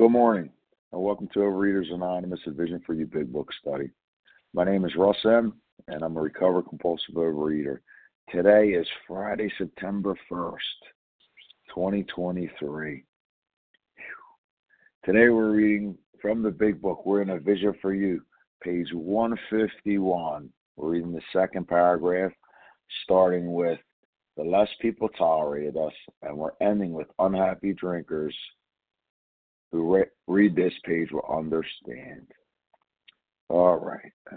Good morning, and welcome to Overeaters Anonymous, a Vision for You Big Book study. My name is Russ M., and I'm a recovered compulsive overeater. Today is Friday, September 1st, 2023. Today we're reading from the Big Book. We're in a Vision for You, page 151. We're reading the second paragraph, starting with the less people tolerated us, and we're ending with unhappy drinkers who re- read this page will understand. All right. Uh,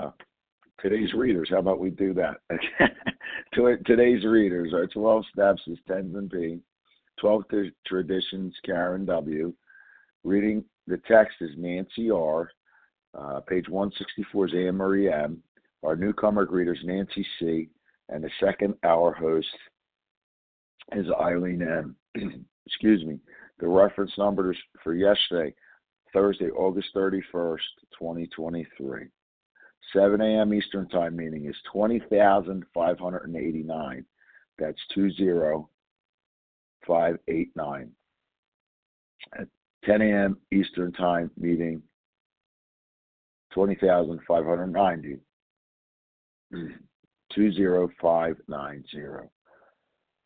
oh, today's readers, how about we do that? today's readers are 12 Steps is Tenzin P. 12 Traditions, Karen W. Reading the text is Nancy R. Uh, page 164 is Anne Marie M. Our newcomer greeters, Nancy C. And the second hour host is Eileen M. Excuse me. The reference numbers for yesterday, Thursday, August 31st, 2023. 7 a.m. Eastern Time meeting is 20,589. That's 20589. At 10 a.m. Eastern Time meeting, 20,590. 20590.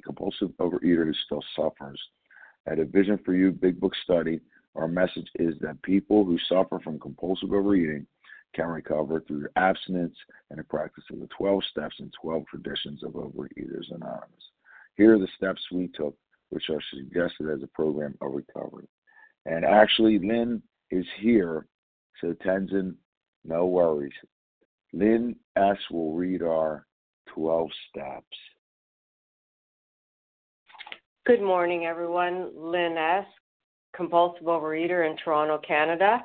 compulsive overeater who still suffers. At a Vision for You Big Book study, our message is that people who suffer from compulsive overeating can recover through abstinence and the practice of the 12 steps and 12 traditions of Overeaters Anonymous. Here are the steps we took, which are suggested as a program of recovery. And actually, Lynn is here, so Tenzin, no worries. Lynn S. will read our 12 steps. Good morning, everyone. Lynn S., compulsive overeater in Toronto, Canada.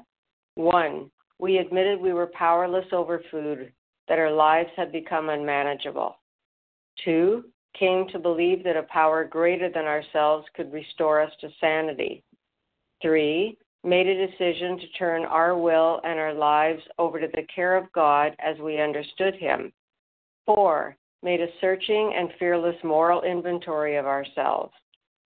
One, we admitted we were powerless over food, that our lives had become unmanageable. Two, came to believe that a power greater than ourselves could restore us to sanity. Three, made a decision to turn our will and our lives over to the care of God as we understood Him. Four, made a searching and fearless moral inventory of ourselves.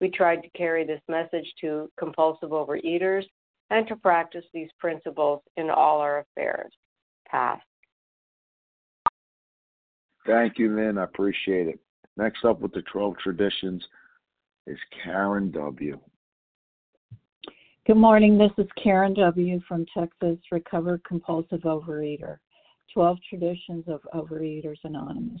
we tried to carry this message to compulsive overeaters and to practice these principles in all our affairs. Pass. Thank you, Lynn. I appreciate it. Next up with the 12 traditions is Karen W. Good morning. This is Karen W. from Texas, recovered compulsive overeater. 12 traditions of Overeaters Anonymous.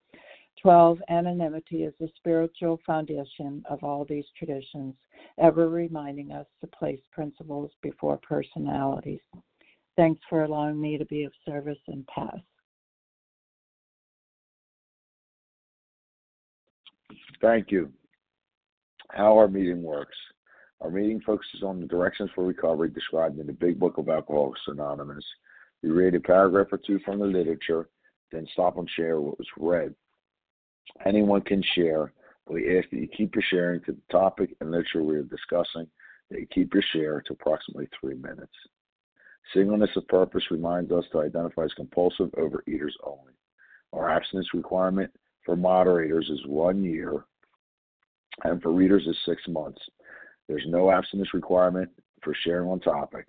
12. Anonymity is the spiritual foundation of all these traditions, ever reminding us to place principles before personalities. Thanks for allowing me to be of service and pass. Thank you. How our meeting works. Our meeting focuses on the directions for recovery described in the Big Book of Alcoholics Anonymous. We read a paragraph or two from the literature, then stop and share what was read. Anyone can share, we ask that you keep your sharing to the topic and literature we are discussing, that you keep your share to approximately three minutes. Singleness of purpose reminds us to identify as compulsive overeaters only. Our abstinence requirement for moderators is one year and for readers is six months. There's no abstinence requirement for sharing on topic.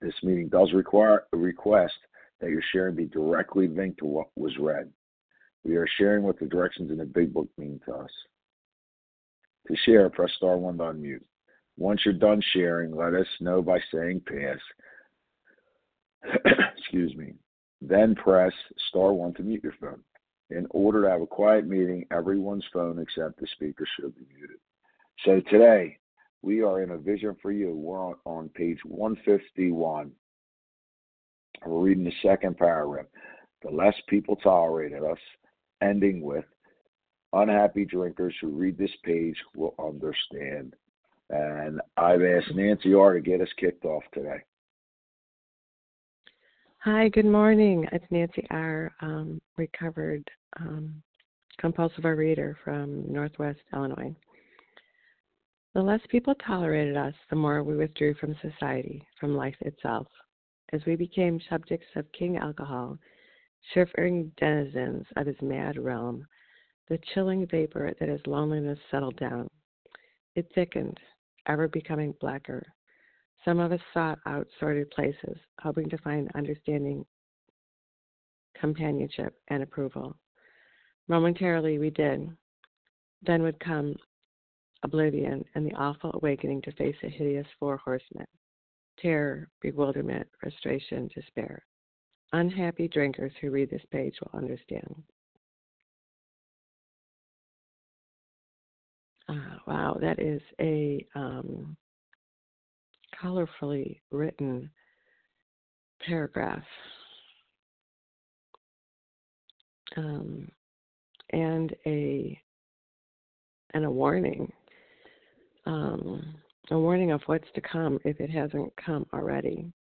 This meeting does require a request that your sharing be directly linked to what was read. We are sharing what the directions in the big book mean to us. To share, press star one to unmute. Once you're done sharing, let us know by saying pass. Excuse me. Then press star one to mute your phone. In order to have a quiet meeting, everyone's phone except the speaker should be muted. So today, we are in a vision for you. We're on, on page 151. We're reading the second paragraph. The less people tolerated us, ending with unhappy drinkers who read this page will understand. And I've asked Nancy R to get us kicked off today. Hi, good morning. It's Nancy R, um, recovered um, compulsive reader from Northwest Illinois. The less people tolerated us, the more we withdrew from society, from life itself. As we became subjects of King Alcohol, shivering denizens of his mad realm, the chilling vapor that is loneliness settled down. It thickened, ever becoming blacker, some of us sought out sordid places, hoping to find understanding, companionship, and approval. Momentarily we did. Then would come oblivion and the awful awakening to face a hideous four horsemen terror, bewilderment, frustration, despair. Unhappy drinkers who read this page will understand. Uh, wow, that is a um, colorfully written paragraph. Um, and a and a warning, um, a warning of what's to come if it hasn't come already.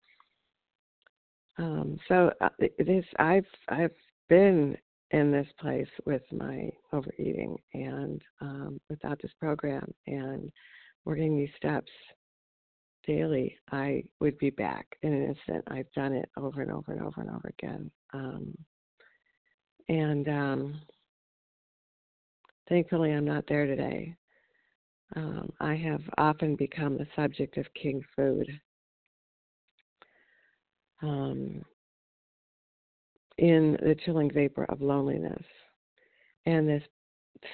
Um, so uh, this I've I've been in this place with my overeating and um, without this program and working these steps daily, I would be back in an instant. I've done it over and over and over and over again. Um, and um, thankfully, I'm not there today. Um, I have often become the subject of king food um, in the chilling vapor of loneliness and this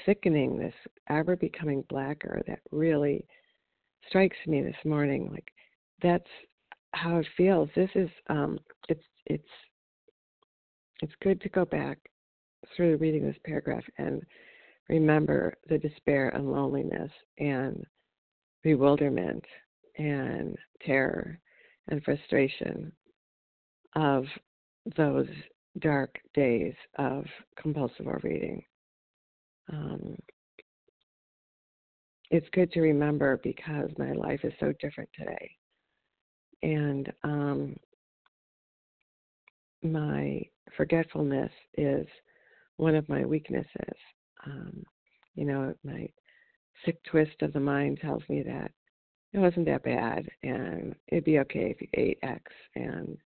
thickening, this ever becoming blacker that really strikes me this morning. Like that's how it feels. This is um, it's it's it's good to go back through reading this paragraph and remember the despair and loneliness and bewilderment and terror and frustration of those dark days of compulsive overeating. Um, it's good to remember because my life is so different today. And um, my forgetfulness is one of my weaknesses. Um, you know, my sick twist of the mind tells me that it wasn't that bad and it'd be okay if you ate X. And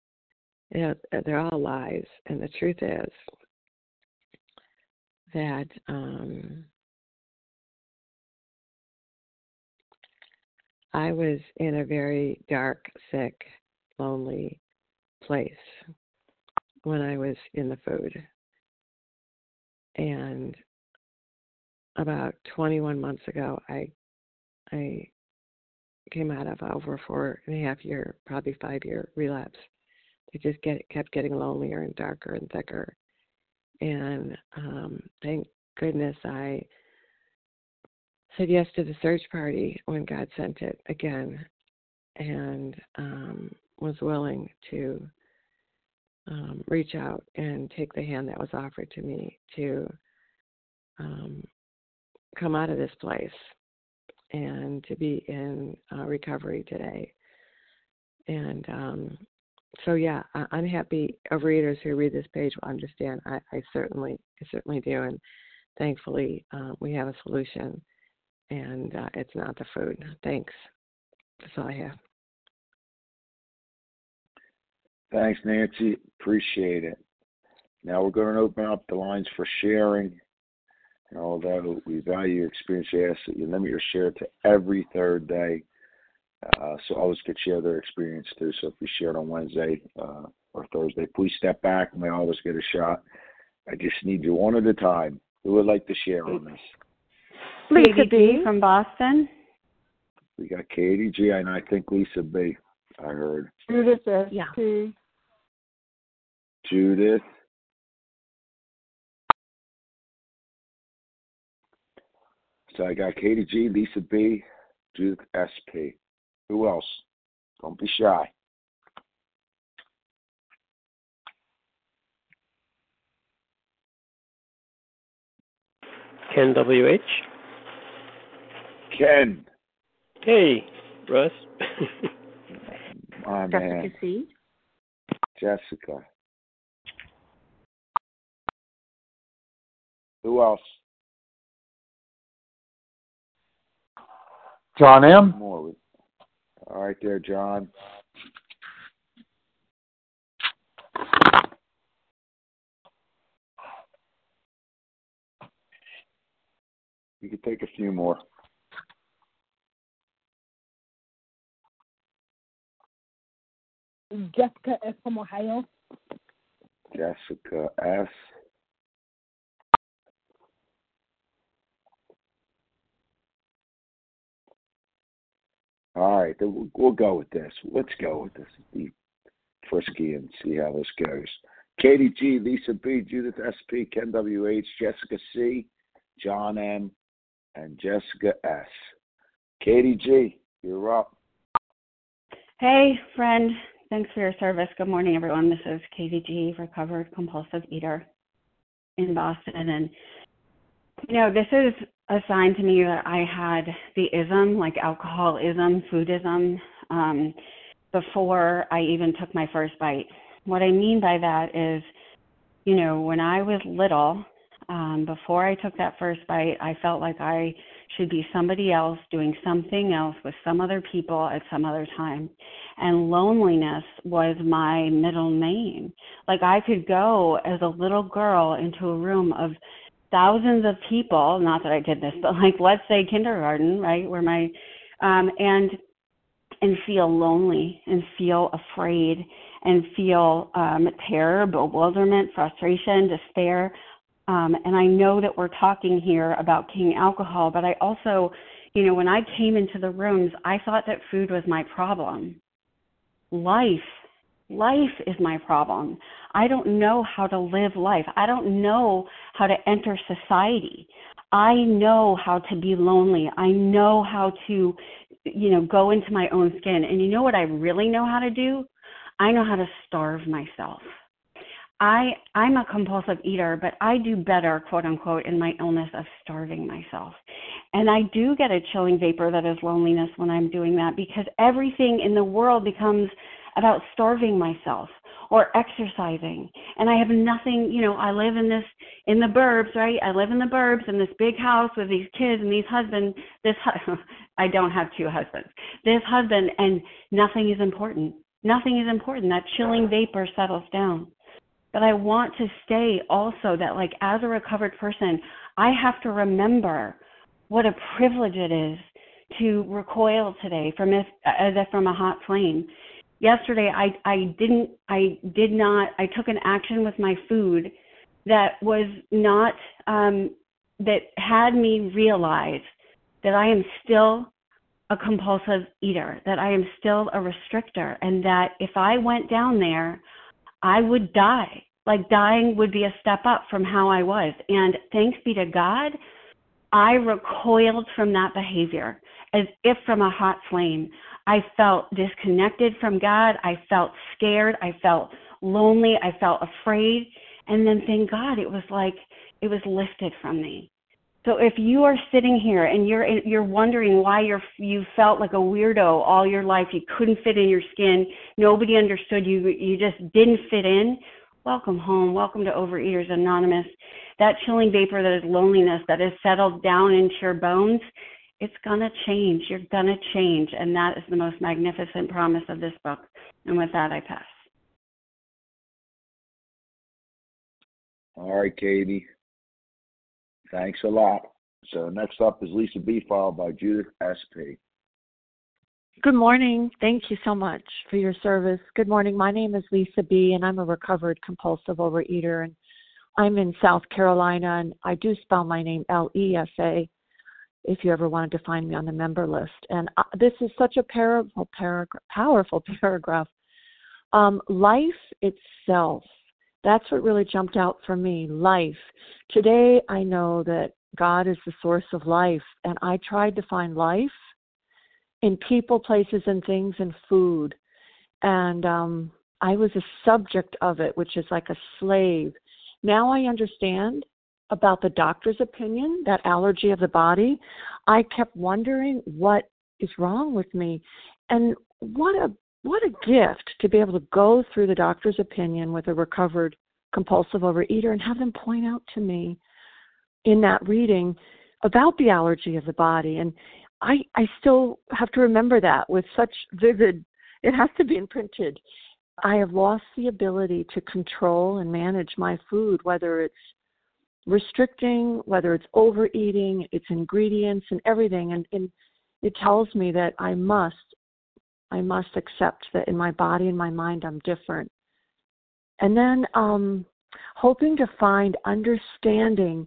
they're all lies. And the truth is that um, I was in a very dark, sick, lonely place when I was in the food. And about 21 months ago, I I came out of over four and a half year, probably five year relapse. It just get kept getting lonelier and darker and thicker. And um, thank goodness I said yes to the search party when God sent it again, and um, was willing to um, reach out and take the hand that was offered to me to um, come out of this place and to be in uh, recovery today. And um, so, yeah, I'm unhappy readers who read this page will understand. I, I certainly, I certainly do, and thankfully, uh, we have a solution, and uh, it's not the food. Thanks. That's all I have. Thanks, Nancy. Appreciate it. Now we're going to open up the lines for sharing. And although we value your experience, we ask that you limit your share to every third day. Uh, so others could share their experience too. So if we share it on Wednesday uh, or Thursday, please step back and may others get a shot. I just need you one at a time. Who would like to share on this? Lesa B from Boston. We got Katie G, and I think Lesa B. I heard. Judith S. Yeah. Judith. So I got Katie G, Lesa B, Judith SP. Who else? Don't be shy. Ken WH. Ken. Hey, Russ. My Jessica man. C. Jessica. Who else? John M. More. All right, there, John. You can take a few more. Jessica S. from Ohio. Jessica S. All right, then we'll, we'll go with this. Let's go with this. Be frisky and see how this goes. Katie G, Lesa B, Judith SP, Ken WH, Jessica C, John M, and Jessica S. Katie G, you're up. Hey, friend. Thanks for your service. Good morning, everyone. This is Katie G, recovered compulsive eater in Boston. And, you know, this is a sign to me that I had the ism, like alcoholism, foodism, um, before I even took my first bite. What I mean by that is, you know, when I was little, um, before I took that first bite, I felt like I should be somebody else doing something else with some other people at some other time. And loneliness was my middle name. Like I could go as a little girl into a room of thousands of people, not that I did this, but like let's say kindergarten, right, where my um and and feel lonely and feel afraid and feel um, terror, bewilderment, frustration, despair. Um, and I know that we're talking here about King Alcohol, but I also, you know, when I came into the rooms, I thought that food was my problem. Life, life is my problem. I don't know how to live life. I don't know how to enter society. I know how to be lonely. I know how to, you know, go into my own skin. And you know what I really know how to do? I know how to starve myself. I I'm a compulsive eater, but I do better, quote unquote, in my illness of starving myself. And I do get a chilling vapor that is loneliness when I'm doing that because everything in the world becomes about starving myself or exercising. And I have nothing, you know, I live in this in the burbs, right? I live in the burbs in this big house with these kids and these husbands. This I don't have two husbands. This husband and nothing is important. Nothing is important. That chilling vapor settles down. But I want to stay also that like as a recovered person, I have to remember what a privilege it is to recoil today from if uh, as if from a hot flame yesterday I I didn't I did not I took an action with my food that was not um that had me realize that I am still a compulsive eater, that I am still a restrictor, and that if I went down there, I would die. Like dying would be a step up from how I was. And thanks be to God, I recoiled from that behavior as if from a hot flame. I felt disconnected from God. I felt scared. I felt lonely. I felt afraid. And then thank God it was like it was lifted from me. So if you are sitting here and you're you're wondering why you're you felt like a weirdo all your life, you couldn't fit in your skin, nobody understood you, you just didn't fit in, welcome home. Welcome to Overeaters Anonymous. That chilling vapor that is loneliness that has settled down into your bones, it's going to change. You're going to change. And that is the most magnificent promise of this book. And with that, I pass. All right, Katie. Thanks a lot. So next up is Lesa B, followed by Judith S.P. Good morning. Thank you so much for your service. Good morning. My name is Lesa B, and I'm a recovered compulsive overeater, and I'm in South Carolina, and I do spell my name L E S A if you ever wanted to find me on the member list. And uh, this is such a powerful paragraph. Powerful paragraph. Um, life itself. That's what really jumped out for me. Life. Today, I know that God is the source of life, and I tried to find life in people, places, and things, and food. And um, I was a subject of it, which is like a slave. Now I understand about the doctor's opinion, that allergy of the body, I kept wondering what is wrong with me. And what a what a gift to be able to go through the doctor's opinion with a recovered compulsive overeater and have them point out to me in that reading about the allergy of the body and I I still have to remember that with such vivid it has to be imprinted. I have lost the ability to control and manage my food, whether it's restricting, whether it's overeating, its ingredients and everything. And, and it tells me that I must, I must accept that in my body and my mind I'm different. And then um, hoping to find understanding.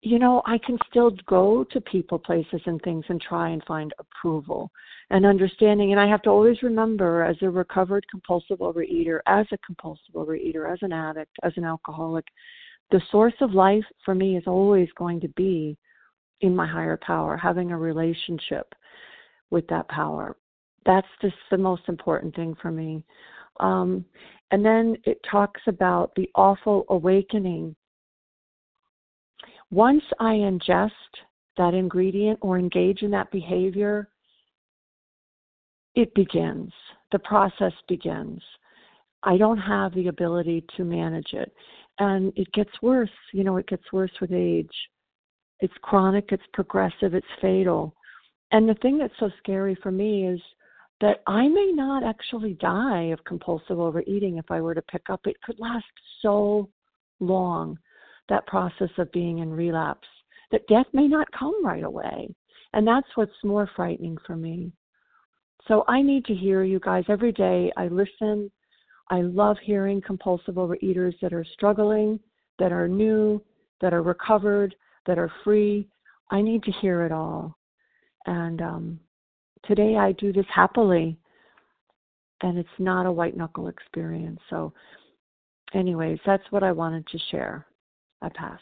You know, I can still go to people, places, and things and try and find approval and understanding. And I have to always remember, as a recovered compulsive overeater, as a compulsive overeater, as an addict, as an alcoholic, the source of life for me is always going to be in my higher power, having a relationship with that power. That's just the most important thing for me. Um, and then it talks about the awful awakening. Once I ingest that ingredient or engage in that behavior, it begins. The process begins. I don't have the ability to manage it and it gets worse. You know, it gets worse with age. It's chronic, it's progressive, it's fatal. And the thing that's so scary for me is that I may not actually die of compulsive overeating if I were to pick up. It could last so long, that process of being in relapse, that death may not come right away. And that's what's more frightening for me. So I need to hear you guys every day. I listen I love hearing compulsive overeaters that are struggling, that are new, that are recovered, that are free. I need to hear it all. And um, today I do this happily, and it's not a white knuckle experience. So, anyways, that's what I wanted to share. I pass.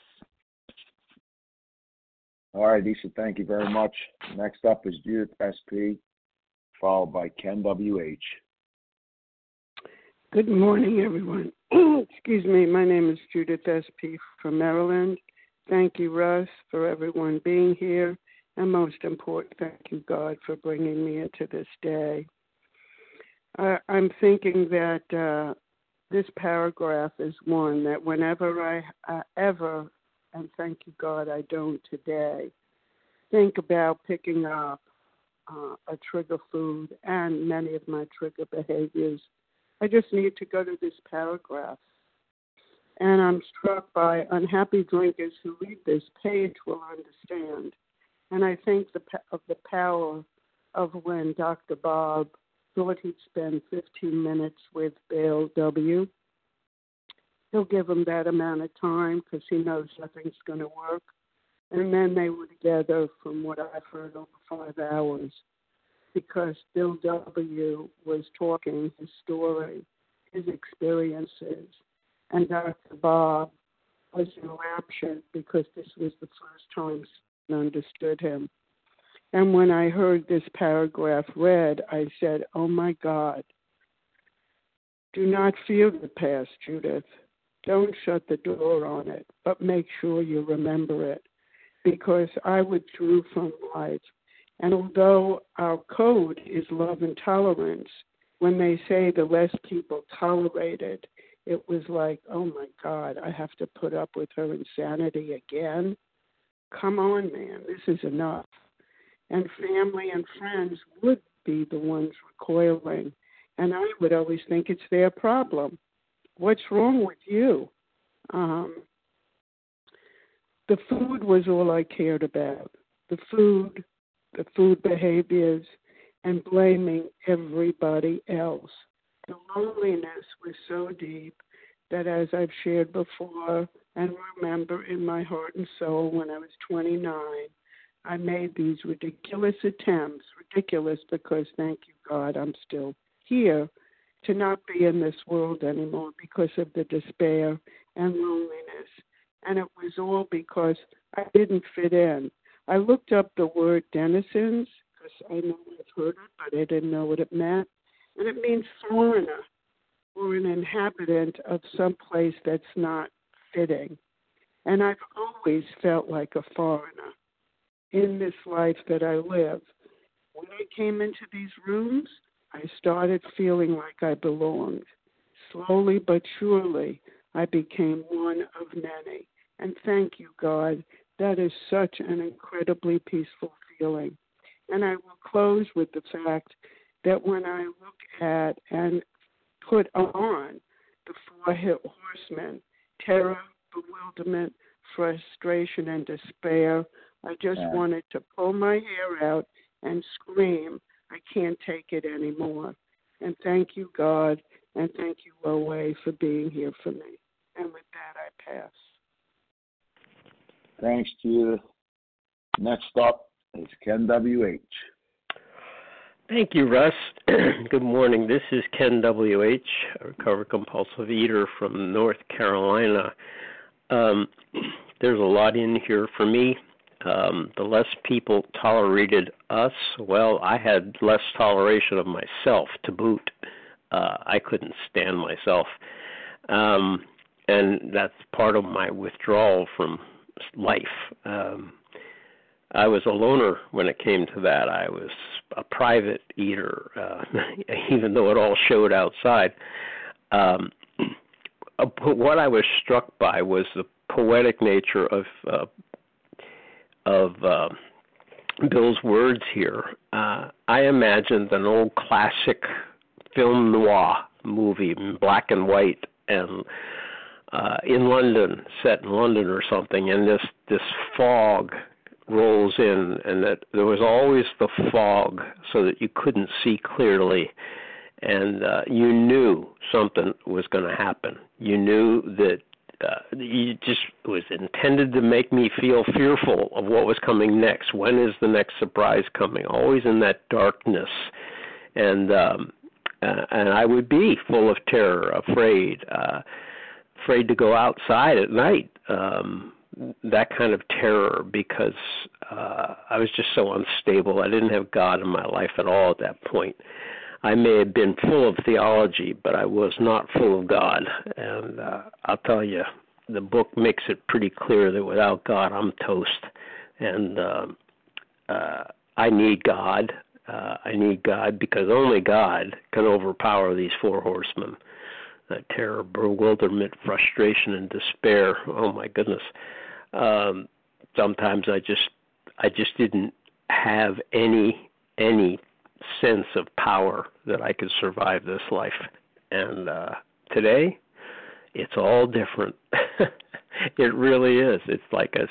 All right, Lesa, thank you very much. Next up is Judith SP, followed by Ken WH. Good morning, everyone. Excuse me, my name is Judith SP from Maryland. Thank you, Russ, for everyone being here. And most important, thank you, God, for bringing me into this day. Uh, I'm thinking that uh, this paragraph is one that whenever I ever, and thank you, God, I don't today, think about picking up uh, a trigger food and many of my trigger behaviors I just need to go to this paragraph. And I'm struck by unhappy drinkers who read this page will understand. And I think the, of the power of when Dr. Bob thought he'd spend 15 minutes with Bill W. He'll give him that amount of time because he knows nothing's going to work. And then they were together, from what I've heard, over five hours because Bill W. was talking his story, his experiences, and Dr. Bob was enraptured because this was the first time I understood him. And when I heard this paragraph read, I said, Oh my God, do not fear the past, Judith. Don't shut the door on it, but make sure you remember it. Because I withdrew from life and although our code is love and tolerance, when they say the less people tolerate it, it was like, oh my God, I have to put up with her insanity again. Come on, man, this is enough. And family and friends would be the ones recoiling. And I would always think it's their problem. What's wrong with you? Um, the food was all I cared about. The food, the food behaviors, and blaming everybody else. The loneliness was so deep that, as I've shared before and remember in my heart and soul when I was 29, I made these ridiculous attempts, ridiculous because, thank you, God, I'm still here, to not be in this world anymore because of the despair and loneliness. And it was all because I didn't fit in. I looked up the word denizens because I know I've heard it, but I didn't know what it meant. And it means foreigner or an inhabitant of some place that's not fitting. And I've always felt like a foreigner in this life that I live. When I came into these rooms, I started feeling like I belonged. Slowly but surely, I became one of many. And thank you, God, that is such an incredibly peaceful feeling. And I will close with the fact that when I look at and put on the four horsemen terror, bewilderment, frustration, and despair I just yeah. wanted to pull my hair out and scream, I can't take it anymore. And thank you, God, and thank you, OA, for being here for me. And with that, I pass. Thanks, to you. Next up is Ken W.H. Thank you, Russ. Good morning. This is Ken W.H., a recovered compulsive eater from North Carolina. Um, there's a lot in here for me. Um, the less people tolerated us, well, I had less toleration of myself to boot. Uh, I couldn't stand myself. Um, and that's part of my withdrawal from life. Um, I was a loner when it came to that. I was a private eater, uh, even though it all showed outside. Um, uh, what I was struck by was the poetic nature of uh, of uh, Bill's words here. Uh, I imagined an old classic film noir movie, black and white, and uh, in London, set in London or something, and this this fog rolls in, and that there was always the fog, so that you couldn't see clearly. and uh, you knew something was going to happen. You knew that uh, you just was intended to make me feel fearful of what was coming next. When is the next surprise coming? Always in that darkness, and um, uh, and I would be full of terror, afraid, uh, afraid to go outside at night. Um, that kind of terror because uh, I was just so unstable. I didn't have God in my life at all at that point. I may have been full of theology, but I was not full of God. And uh, I'll tell you, the book makes it pretty clear that without God, I'm toast. And uh, uh, I need God. Uh, I need God because only God can overpower these four horsemen. Uh, terror, bewilderment, frustration, and despair. Oh my goodness. Um, sometimes I just, I just didn't have any any sense of power that I could survive this life. And uh, today, it's all different. it really is. It's like a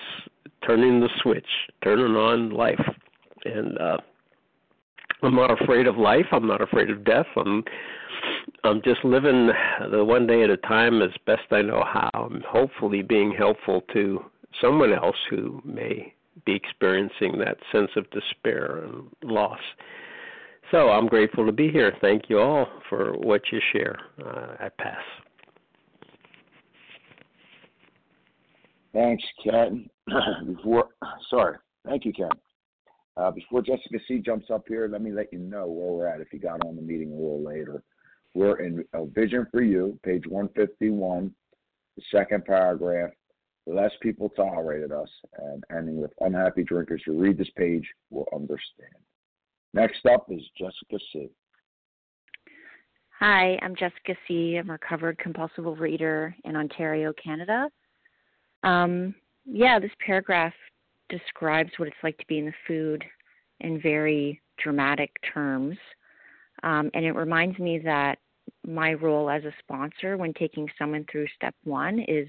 turning the switch, turning on life, and uh, I'm not afraid of life. I'm not afraid of death. I'm I'm just living the one day at a time as best I know how. I'm hopefully being helpful to someone else who may be experiencing that sense of despair and loss. So I'm grateful to be here. Thank you all for what you share. Uh, I pass. Thanks, Ken. before, sorry, thank you, Ken. Uh, before Jessica C jumps up here, let me let you know where we're at. If you got on the meeting a little later, we're in a Vision for You, page 151, the second paragraph. Less people tolerated us, and ending with unhappy drinkers who read this page will understand. Next up is Jessica C. Hi, I'm Jessica C. I'm a recovered compulsive reader in Ontario, Canada. Um, yeah, this paragraph describes what it's like to be in the food in very dramatic terms. Um, and it reminds me that my role as a sponsor when taking someone through step one is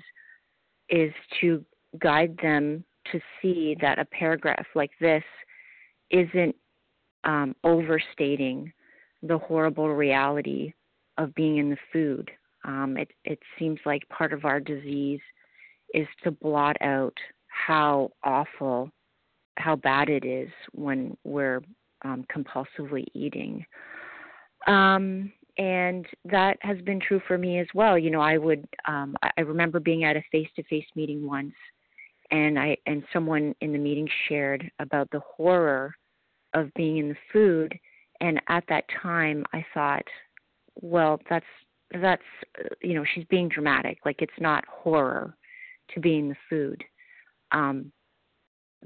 is to guide them to see that a paragraph like this isn't um, overstating the horrible reality of being in the food. Um, it, it seems like part of our disease is to blot out how awful, how bad it is when we're um, compulsively eating. Um, and that has been true for me as well. You know, I would, um, I remember being at a face-to-face meeting once, and I and someone in the meeting shared about the horror of being in the food and at that time i thought well that's that's you know she's being dramatic like it's not horror to be in the food um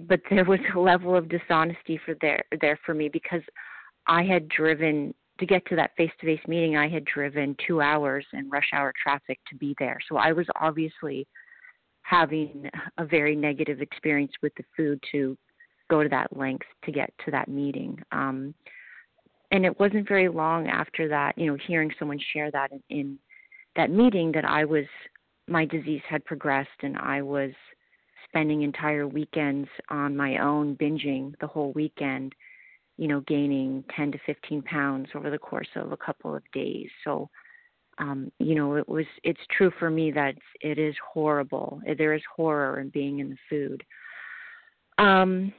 but there was a level of dishonesty for there there for me because i had driven to get to that face to face meeting i had driven 2 hours in rush hour traffic to be there so i was obviously having a very negative experience with the food to go to that length to get to that meeting. Um, and it wasn't very long after that, you know, hearing someone share that in, in that meeting that I was, my disease had progressed and I was spending entire weekends on my own, binging the whole weekend, you know, gaining 10 to 15 pounds over the course of a couple of days. So, um, you know, it was, it's true for me that it is horrible. There is horror in being in the food. Um,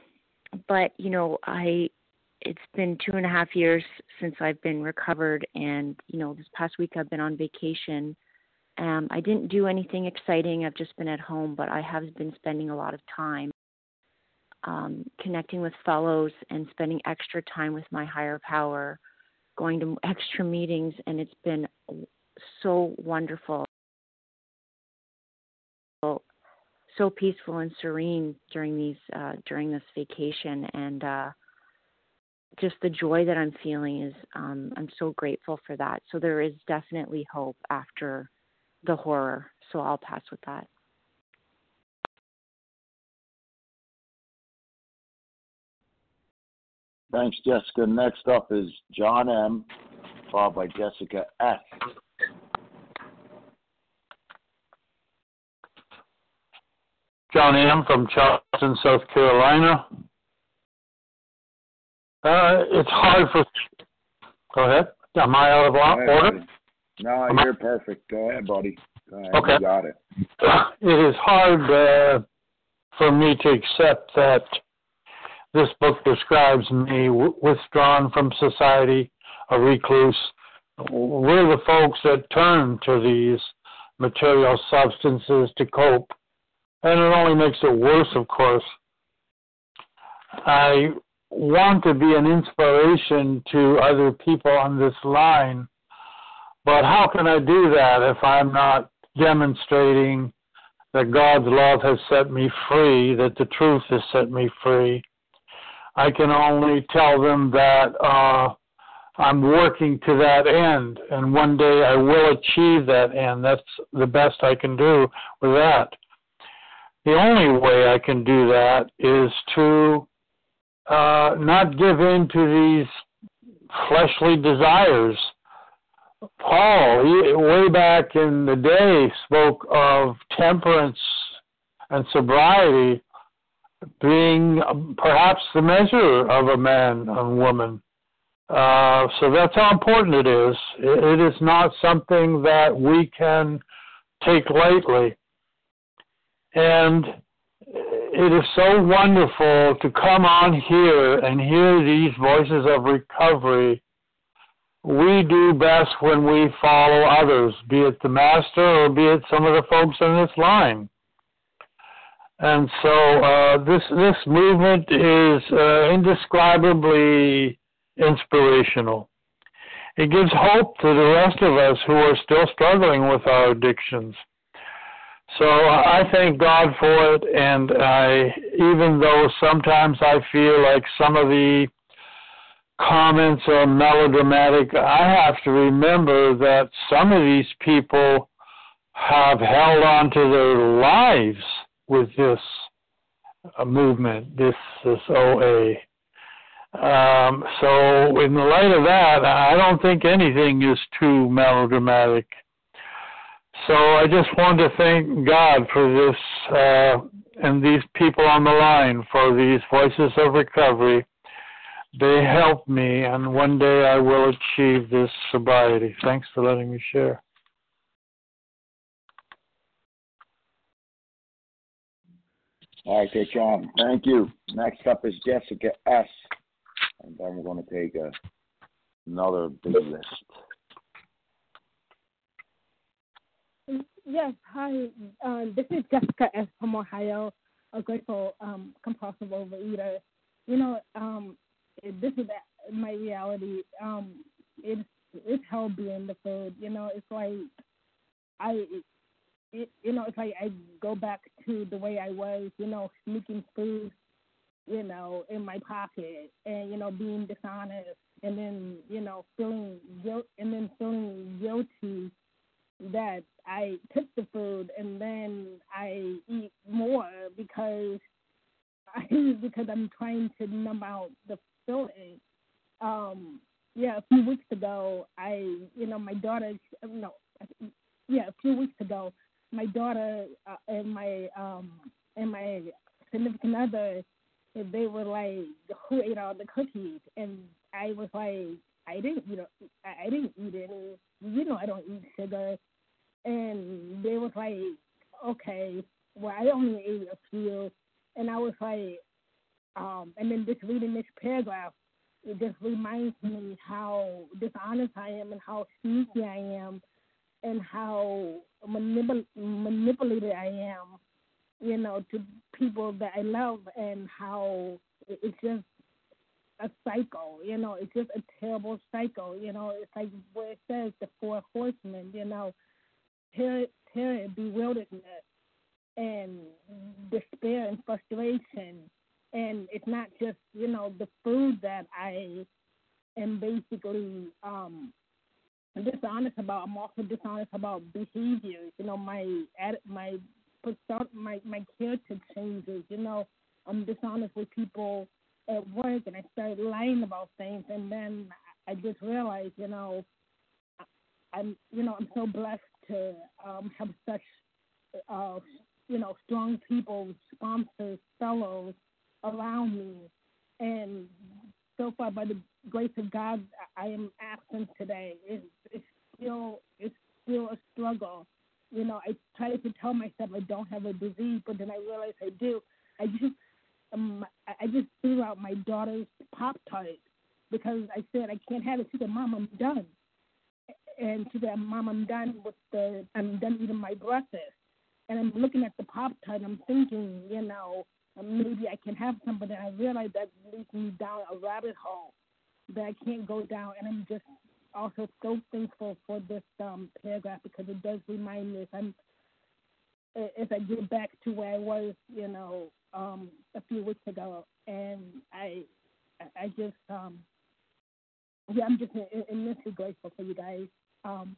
but you know, I it's been two and a half years since I've been recovered, and you know, this past week I've been on vacation. Um, I didn't do anything exciting. I've just been at home, but I have been spending a lot of time um, connecting with fellows and spending extra time with my higher power, going to extra meetings, and it's been so wonderful so peaceful and serene during these uh, during this vacation, and uh, just the joy that I'm feeling is um, I'm so grateful for that. So there is definitely hope after the horror. So I'll pass with that. Thanks, Jessica. Next up is John M., followed by Jessica S. John M. from Charleston, South Carolina. Uh, it's hard for. Go ahead. Am I out of order? No, Am I- you're perfect. Go ahead, buddy. Go ahead. Okay. You got it. It is hard uh, for me to accept that this book describes me withdrawn from society, a recluse. We're the folks that turn to these material substances to cope, and it only makes it worse, of course. I want to be an inspiration to other people on this line, but how can I do that if I'm not demonstrating that God's love has set me free, that the truth has set me free? I can only tell them that uh, I'm working to that end, and one day I will achieve that end. That's the best I can do with that. The only way I can do that is to uh, not give in to these fleshly desires. Paul, way back in the day, spoke of temperance and sobriety being um, perhaps the measure of a man and woman. Uh, so that's how important it is. It, it is not something that we can take lightly. And it is so wonderful to come on here and hear these voices of recovery. We do best when we follow others, be it the master or be it some of the folks on this line. And so uh, this this movement is uh, indescribably inspirational. It gives hope to the rest of us who are still struggling with our addictions. So I thank God for it, and I, even though sometimes I feel like some of the comments are melodramatic, I have to remember that some of these people have held on to their lives with this uh, movement, this this OA. Um, so in the light of that, I don't think anything is too melodramatic. So I just want to thank God for this uh, and these people on the line for these voices of recovery. They help me, and one day I will achieve this sobriety. Thanks for letting me share. All right, okay, John. Thank you. Next up is Jessica S. And then we're going to take a, another big list. Yes, hi. Uh, this is Jessica S. from Ohio, a grateful um, compulsive overeater. You know, um, this is my reality. Um, it's it's hell being the food. You know, it's like I, it, you know, if like I go back to the way I was. You know, sneaking food, you know, in my pocket, and you know, being dishonest, and then you know, feeling guilt, and then feeling guilty that I took the food and then I eat more because I because I'm trying to numb out the feeling. Um, yeah, a few weeks ago, I you know my daughter no yeah a few weeks ago my daughter uh, and my um and my significant other they were like who ate all the cookies. And I was like I didn't you know I didn't eat any. You know I don't eat sugar. And they was like, okay, well, I only ate a few, and I was like, um, and then just reading this paragraph, it just reminds me how dishonest I am and how sneaky I am, and how manipul- manipulated I am, you know, to people that I love, and how it's just a cycle, you know, it's just a terrible cycle, you know, it's like where it says the four horsemen, you know, terror, terror, bewilderedness, and despair and frustration. And it's not just, you know, the food that I am basically um, dishonest about. I'm also dishonest about behaviors. You know, my my my my character changes. You know, I'm dishonest with people at work, and I start lying about things, and then I just realized, you know, I'm you know I'm so blessed to um, have such, uh, you know, strong people, sponsors, fellows around me. And so far, by the grace of God, I am absent today. It's, it's still it's still a struggle. You know, I try to tell myself I don't have a disease, but then I realize I do. I just um, I just threw out my daughter's pop tart because I said I can't have it. She said, "Mom, I'm done." And she said, "Mom, I'm done with the I'm done eating my breakfast." And I'm looking at the pop tart. I'm thinking, you know, maybe I can have some, but then I realize that leads me down a rabbit hole that I can't go down. And I'm just also so thankful for this um, paragraph because it does remind me if I'm if I get back to where I was, you know, um, a few weeks ago, and I I just um, yeah, I'm just immensely grateful for you guys. Um,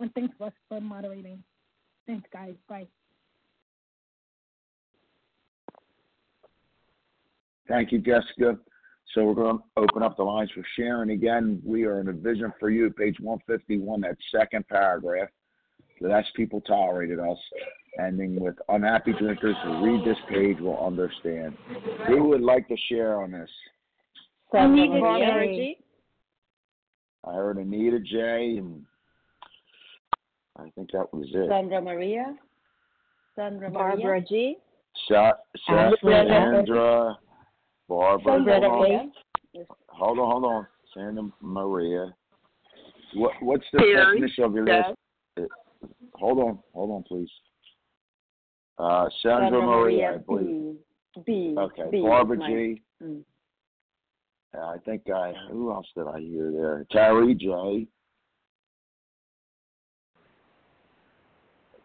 and thanks for for moderating. Thanks, guys. Bye. Thank you, Jessica. So we're going to open up the lines for Sharon again. We are in a vision for you, page 151, that second paragraph. The less people tolerated us, ending with unhappy drinkers who read this page will understand. Who would like to share on this? Anita J. I heard Anita J. and I think that was it. Sandra Maria. Sandra Barbara Maria. G. Sa- Sa- Sandra- Sandra, Barbara, Sandra hold on, hold on, hold on. Sandra Maria. What, what's the Terry, first initial of your Jeff. last? uh, Hold on, hold on, please. Uh, Sandra, Sandra Maria, I believe. B. B. Okay, B is Barbara my- G. Mm. Uh, I think I. Who else did I hear there? Terry J.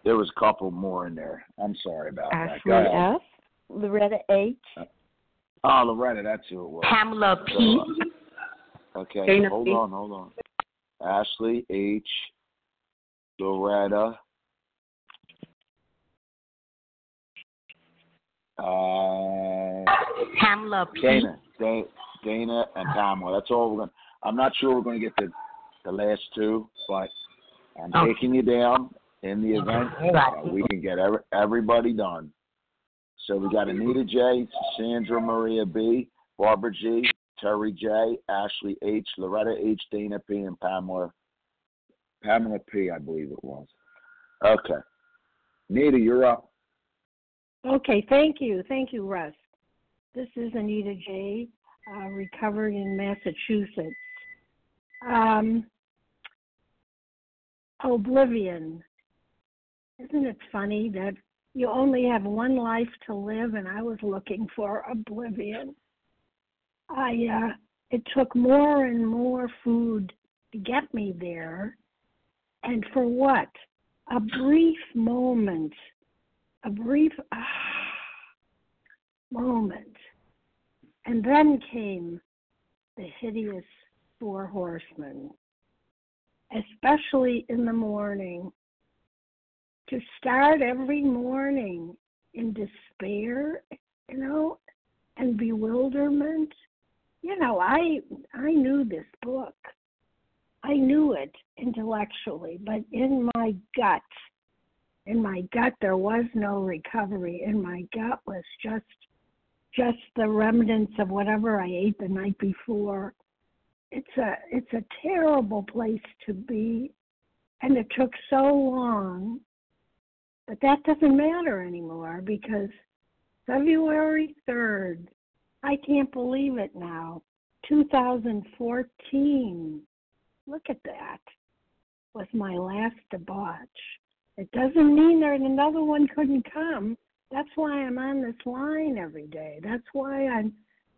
There was a couple more in there. I'm sorry about that. Ashley. F. Loretta H. Oh, Loretta, that's who it was. Pamela P. So, okay, Dana hold P. on, hold on. Ashley H. Loretta. Uh, Pamela P. Dana, Da- Dana, and Pamela. That's all we're going. to I'm not sure we're going to get the the last two, but I'm Okay. taking you down in the event uh, we can get every, everybody done. So we got Anita J, Sandra Maria B, Barbara G, Terry J, Ashley H, Loretta H, Dana P, and Pamela Pamela P. I believe it was. Okay, Anita, you're up. Okay, thank you. Thank you, Russ. This is Anita J., uh, recovered in Massachusetts. Um, oblivion. Isn't it funny that you only have one life to live, and I was looking for oblivion. I uh, it took more and more food to get me there, and for what? A brief moment, a brief ah, moment, and then came the hideous four horsemen, especially in the morning to start every morning in despair, you know, and bewilderment. You know, I I knew this book. I knew it intellectually, but in my gut, in my gut there was no recovery. In my gut was just just the remnants of whatever I ate the night before. It's a it's a terrible place to be and it took so long but that doesn't matter anymore because February 3rd, I can't believe it now, 2014. Look at that. Was my last debauch. It doesn't mean that another one couldn't come. That's why I'm on this line every day. That's why I'm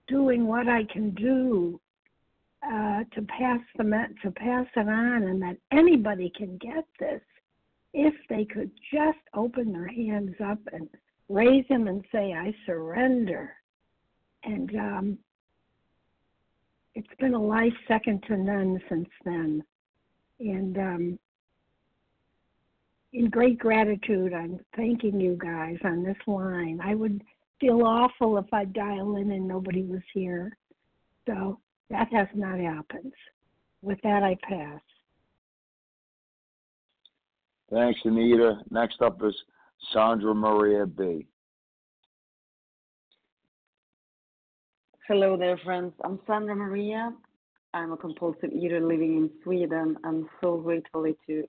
doing what I can do uh, to pass the to pass it on, and that anybody can get this if they could just open their hands up and raise them and say, I surrender. And um, it's been a life second to none since then. And um, in great gratitude, I'm thanking you guys on this line. I would feel awful if I dial in and nobody was here. So that has not happened. With that, I pass. Thanks, Anita. Next up is Sandra Maria B. Hello there, friends. I'm Sandra Maria. I'm a compulsive eater living in Sweden. I'm so grateful to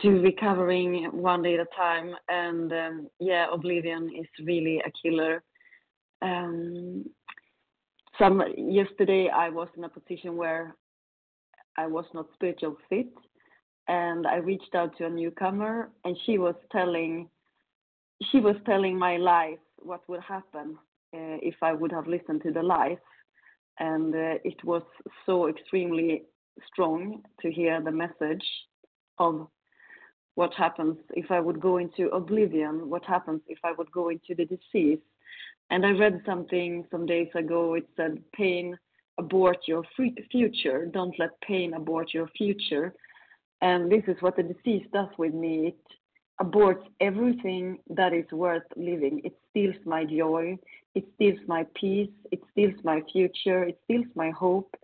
to recovering one day at a time. And um, yeah, oblivion is really a killer. Um, some yesterday I was in a position where I was not spiritual fit, and I reached out to a newcomer, and she was telling she was telling my life what would happen uh, if I would have listened to the life, and uh, it was so extremely strong to hear the message of what happens if I would go into oblivion, what happens if I would go into the disease. And I read something some days ago, it said, pain abort your future, don't let pain abort your future. And this is what the disease does with me. It aborts everything that is worth living. It steals my joy, it steals my peace, it steals my future, it steals my hope,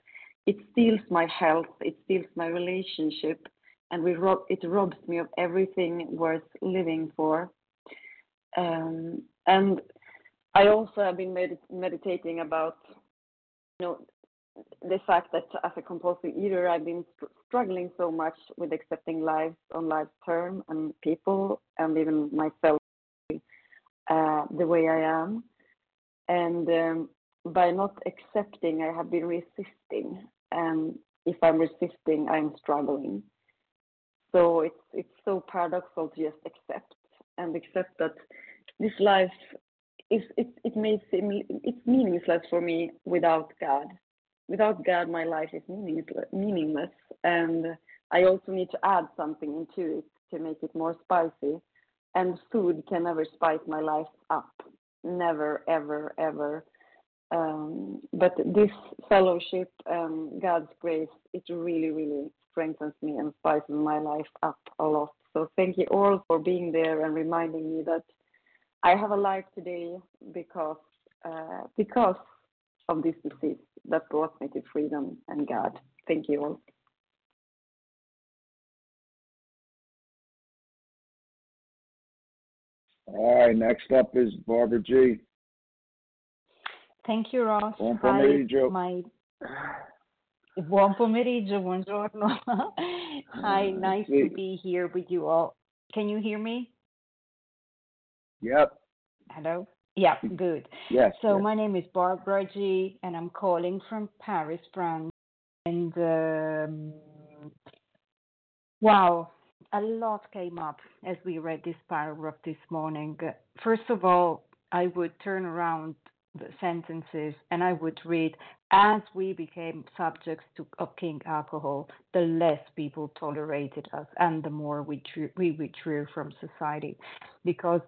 it steals my health, it steals my relationship and rob, it robs me of everything worth living for. Um, and I also have been med- meditating about, you know, the fact that as a compulsive eater, I've been struggling so much with accepting life on life's term and people and even myself uh, the way I am. And um, by not accepting, I have been resisting. And if I'm resisting, I'm struggling. So it's it's so paradoxical to just accept and accept that this life is it it makes it, it's meaningless for me without God. Without God, my life is meaningless, and I also need to add something into it to make it more spicy. And food can never spice my life up, never, ever, ever. Um, but this fellowship, um, God's grace, it really, really strengthens me and spices my life up a lot. So thank you all for being there and reminding me that I have a life today because uh, because of this disease that brought me to freedom and God. Thank you all. All right, next up is Barbara G. Thank you, Ross. Buon Hi, my Buon pomeriggio, buongiorno. Hi, nice to be here with you all. Can you hear me? Yep. Hello? Yeah, good. Yes. So yes. my name is Barbara G, and I'm calling from Paris, France. And um, wow, a lot came up as we read this paragraph this morning. First of all, I would turn around the sentences and I would read, as we became subjects to, of king alcohol, the less people tolerated us and the more we, drew, we withdrew from society because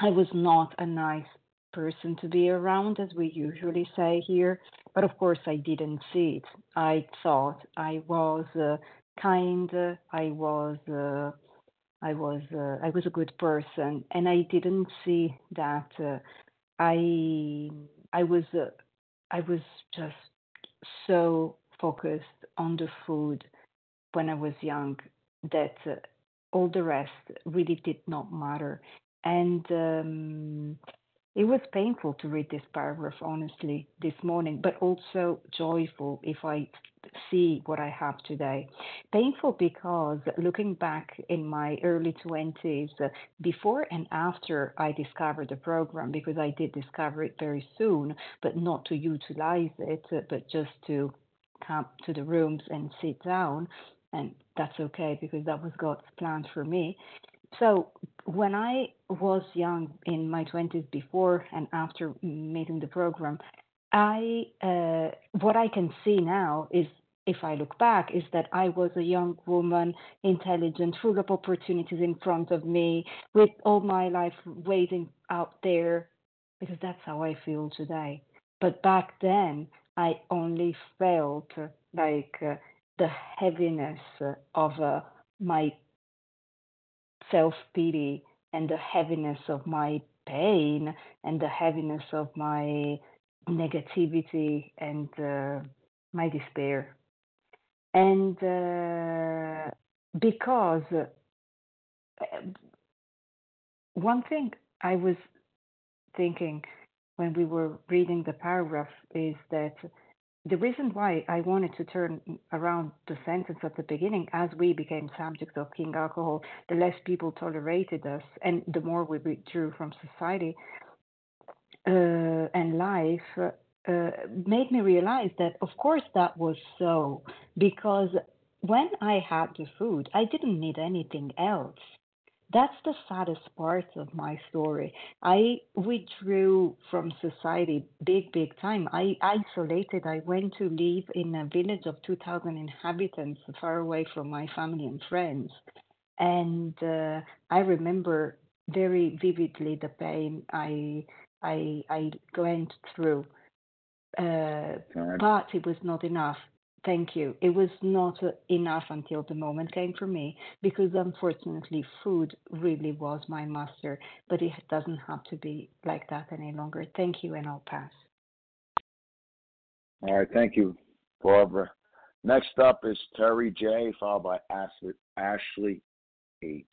I was not a nice person to be around, as we usually say here. But of course, I didn't see it. I thought I was uh, kind, I was. Uh, I was uh, I was a good person, and I didn't see that uh, I I was uh, I was just so focused on the food when I was young that uh, all the rest really did not matter, and um, it was painful to read this paragraph, honestly, this morning, but also joyful if I see what I have today. Painful because looking back in my early 20s, uh, before and after I discovered the program, because I did discover it very soon, but not to utilize it, uh, but just to come to the rooms and sit down. And that's okay because that was God's plan for me. So when I was young in my 20s before and after meeting the program, I uh, what I can see now is if I look back is that I was a young woman, intelligent, full of opportunities in front of me, with all my life waiting out there, because that's how I feel today. But back then, I only felt like uh, the heaviness of uh, my self pity and the heaviness of my pain and the heaviness of my negativity and uh, my despair. And uh, because uh, one thing I was thinking when we were reading the paragraph is that the reason why I wanted to turn around the sentence at the beginning, as we became subjects of king alcohol, the less people tolerated us, and the more we withdrew from society uh, and life, uh, made me realize that, of course, that was so, because when I had the food, I didn't need anything else that's the saddest part of my story. I withdrew from society big, big time. I isolated. I went to live in a village of 2,000 inhabitants, far away from my family and friends. And uh, I remember very vividly the pain I I I went through. Uh, but it was not enough. Thank you. It was not uh, enough until the moment came for me because unfortunately food really was my master, but it doesn't have to be like that any longer. Thank you, and I'll pass. All right, thank you, Barbara. Next up is Terry J, followed by Ashley, Ashley H.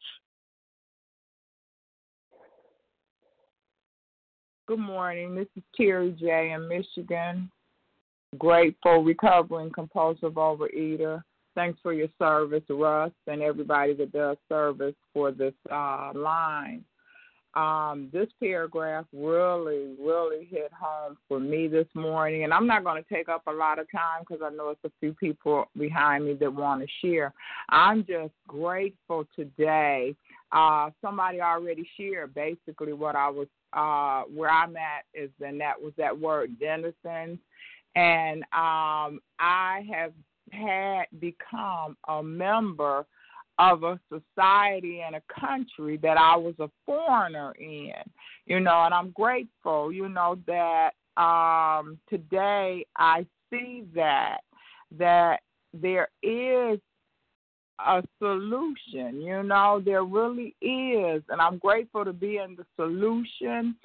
Good morning. This is Terry J in Michigan grateful, recovering compulsive overeater. Thanks for your service, Russ, and everybody that does service for this uh, line. Um, this paragraph really, really hit home for me this morning, and I'm not going to take up a lot of time because I know it's a few people behind me that want to share. I'm just grateful today. Uh, somebody already shared basically what I was, uh, where I'm at is, and that was that word denizens and um, I have had become a member of a society and a country that I was a foreigner in, you know, and I'm grateful, you know, that um, today I see that that there is a solution. You know, there really is. And I'm grateful to be in the solution.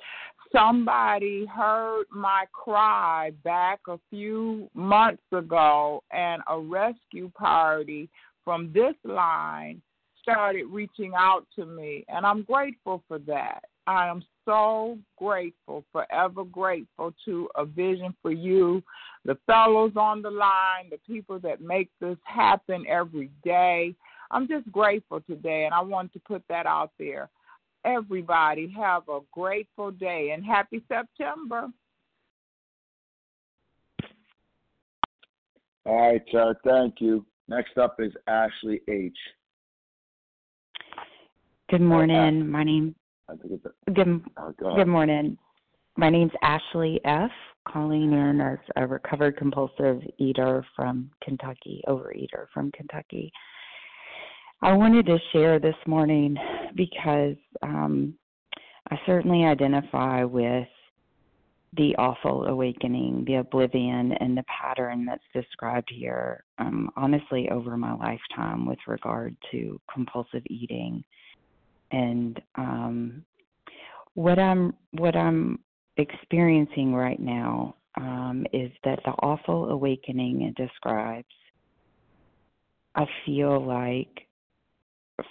Somebody heard my cry back a few months ago, and a rescue party from this line started reaching out to me. And I'm grateful for that. I am so grateful, forever grateful to a vision for you, the fellows on the line, the people that make this happen every day. I'm just grateful today, and I want to put that out there. Everybody, have a grateful day and happy September. All right, sir. Thank you. Next up is Ashley H. Good morning. My name Good, oh, good morning. My name's Ashley F., calling in as a recovered compulsive eater from Kentucky, overeater from Kentucky. I wanted to share this morning because um, I certainly identify with the awful awakening, the oblivion, and the pattern that's described here, um, honestly, over my lifetime with regard to compulsive eating and um, what I'm what I'm experiencing right now um, is that the awful awakening it describes. I feel like,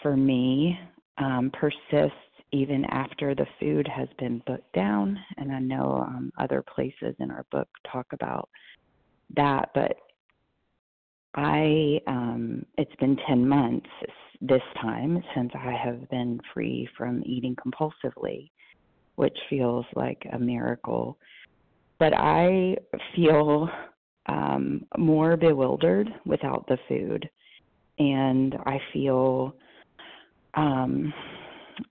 for me, um, persists even after the food has been put down, and I know um, other places in our book talk about that, but I um, it's been ten months this time since I have been free from eating compulsively, which feels like a miracle. But I feel um, more bewildered without the food, and I feel um,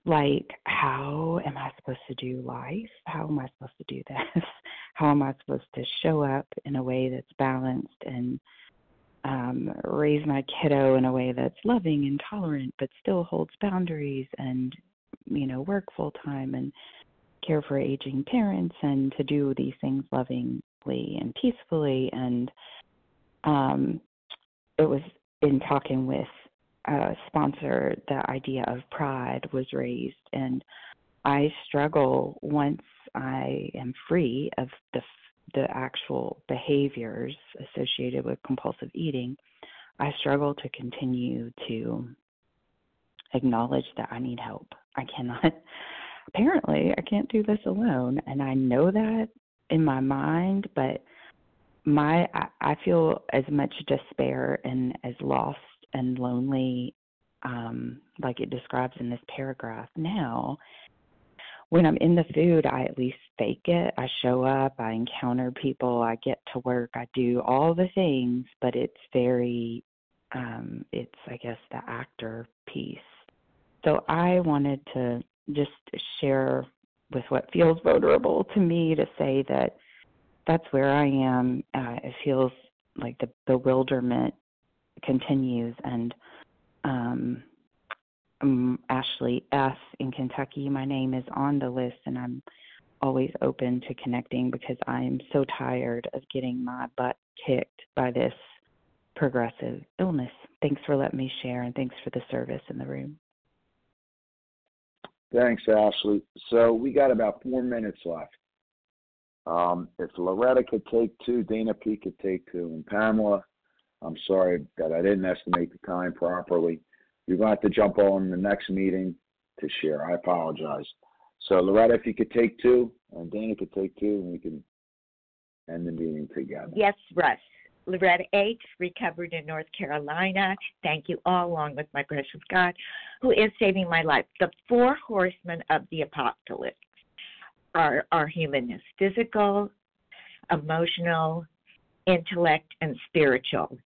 like, how am I supposed to do life? How am I supposed to do this? How am I supposed to show up in a way that's balanced and um, raise my kiddo in a way that's loving and tolerant, but still holds boundaries and, you know, work full time and care for aging parents and to do these things lovingly and peacefully. And um, it was in talking with a sponsor, the idea of pride was raised. And I struggle once I am free of the the actual behaviors associated with compulsive eating, I struggle to continue to acknowledge that I need help. I cannot, apparently, I can't do this alone. And I know that in my mind, but my I, I feel as much despair and as lost and lonely um like it describes in this paragraph. Now when i'm in the food i at least fake it. I show up i encounter people i get to work i do all the things but it's very um it's i guess the actor piece. So i wanted to just share with what feels vulnerable to me to say that that's where I am. Uh, it feels like the bewilderment continues, and um, um, Ashley F. in Kentucky, my name is on the list, and I'm always open to connecting because I am so tired of getting my butt kicked by this progressive illness. Thanks for letting me share, and thanks for the service in the room. Thanks, Ashley. So we got about four minutes left. Um, if Loretta could take two, Dana P could take two, and Pamela, I'm sorry that I didn't estimate the time properly. You're going to have to jump on the next meeting to share. I apologize. So Loretta, if you could take two, and Dana could take two, and we can end the meeting together. Yes, Russ. Loretta H., recovered in North Carolina. Thank you all, along with my precious God, who is saving my life. The four horsemen of the apocalypse are, are humanness physical, emotional, intellect, and spiritual.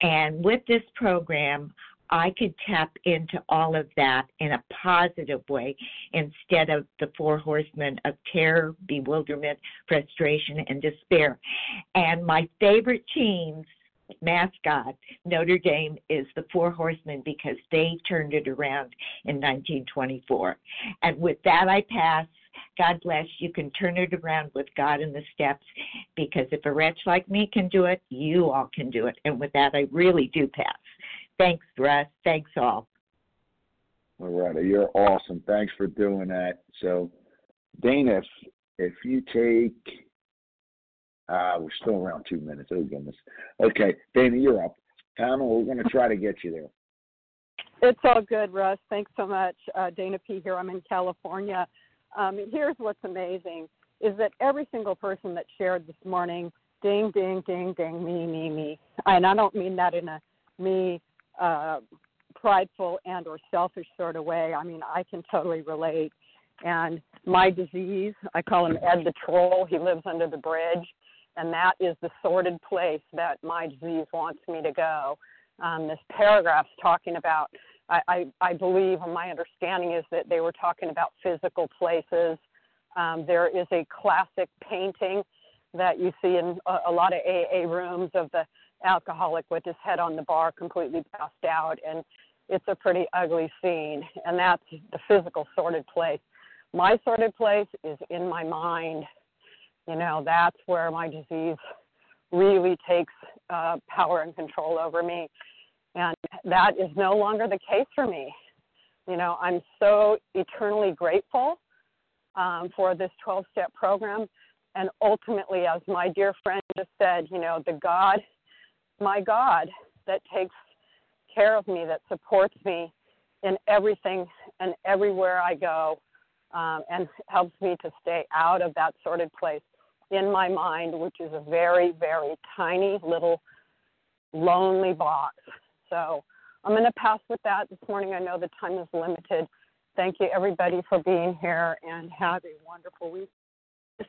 And with this program, I could tap into all of that in a positive way instead of the four horsemen of terror, bewilderment, frustration, and despair. And my favorite teams mascot, Notre Dame, is the Four Horsemen because they turned it around in 1924. And with that, I pass. God bless. You can turn it around with God in the steps because if a wretch like me can do it, you all can do it. And with that, I really do pass. Thanks, Russ. Thanks all. Loretta, you're awesome. Thanks for doing that. So, Dana, if, if you take, uh, we're still around two minutes. Oh, goodness. Okay, Dana, you're up. Pamela, we're going to try to get you there. It's all good, Russ. Thanks so much. Uh, Dana P. here. I'm in California. Um, here's what's amazing is that every single person that shared this morning, ding, ding, ding, ding, me, me, me. And I don't mean that in a me uh, prideful and or selfish sort of way. I mean, I can totally relate. And my disease, I call him Ed the Troll. He lives under the bridge, and that is the sordid place that my disease wants me to go. Um, this paragraph's talking about. I, I, believe, and my understanding is that they were talking about physical places. Um, there is a classic painting that you see in a, a lot of AA rooms of the alcoholic with his head on the bar, completely passed out, and it's a pretty ugly scene. And that's the physical sorted place. My sorted place is in my mind. You know, that's where my disease really takes uh, power and control over me. And that is no longer the case for me. You know, I'm so eternally grateful um, for this 12 step program. And ultimately, as my dear friend just said, you know, the God my God that takes care of me, that supports me in everything and everywhere I go, um, and helps me to stay out of that sorted place in my mind, which is a very, very tiny little lonely box. So I'm going to pass with that this morning. I know the time is limited. Thank you, everybody, for being here, and have a wonderful week.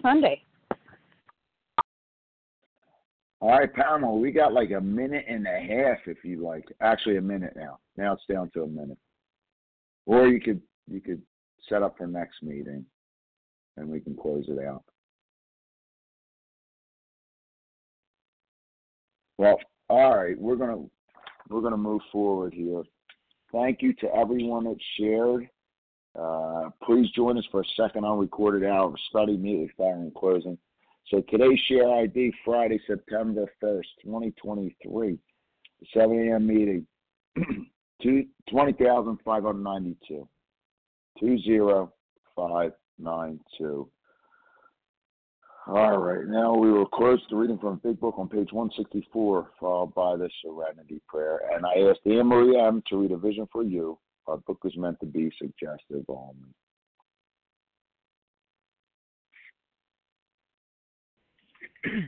Sunday. All right, Pamela, we got like a minute and a half if you like. Actually, a minute now. Now it's down to a minute. Or you could you could set up for next meeting, and we can close it out. Well, all right, we're gonna we're gonna move forward here. Thank you to everyone that shared. Uh, please join us for a second unrecorded hour of study immediately following closing. So today's share ID, Friday, September 1st, 2023, 7 a.m. meeting, 20,592. 20592. All right, now we will close the reading from Big Book on page 164, followed by the Serenity Prayer. And I asked Anne Marie M. to read a vision for you. Our book is meant to be suggestive only.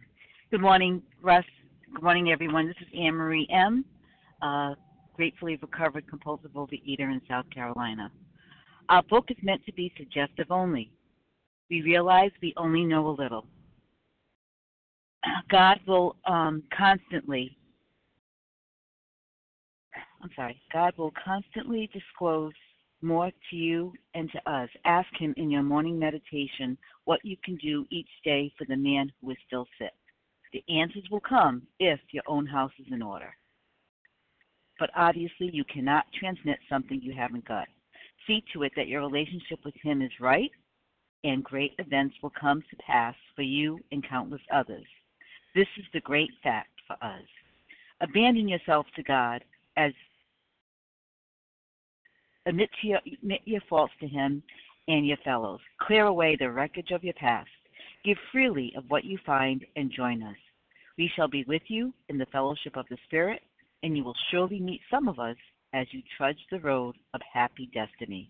Good morning, Russ. Good morning, everyone. This is Anne Marie M., uh, gratefully recovered compulsive overeater in South Carolina. Our book is meant to be suggestive only. We realize we only know a little. God will um, constantly, I'm sorry, God will constantly disclose more to you and to us. Ask Him in your morning meditation what you can do each day for the man who is still sick. The answers will come if your own house is in order. But obviously, you cannot transmit something you haven't got. See to it that your relationship with Him is right, and great events will come to pass for you and countless others. This is the great fact for us. Abandon yourself to God as admit, your, admit your faults to Him and your fellows. Clear away the wreckage of your past. Give freely of what you find and join us. We shall be with you in the fellowship of the Spirit, and you will surely meet some of us as you trudge the road of happy destiny.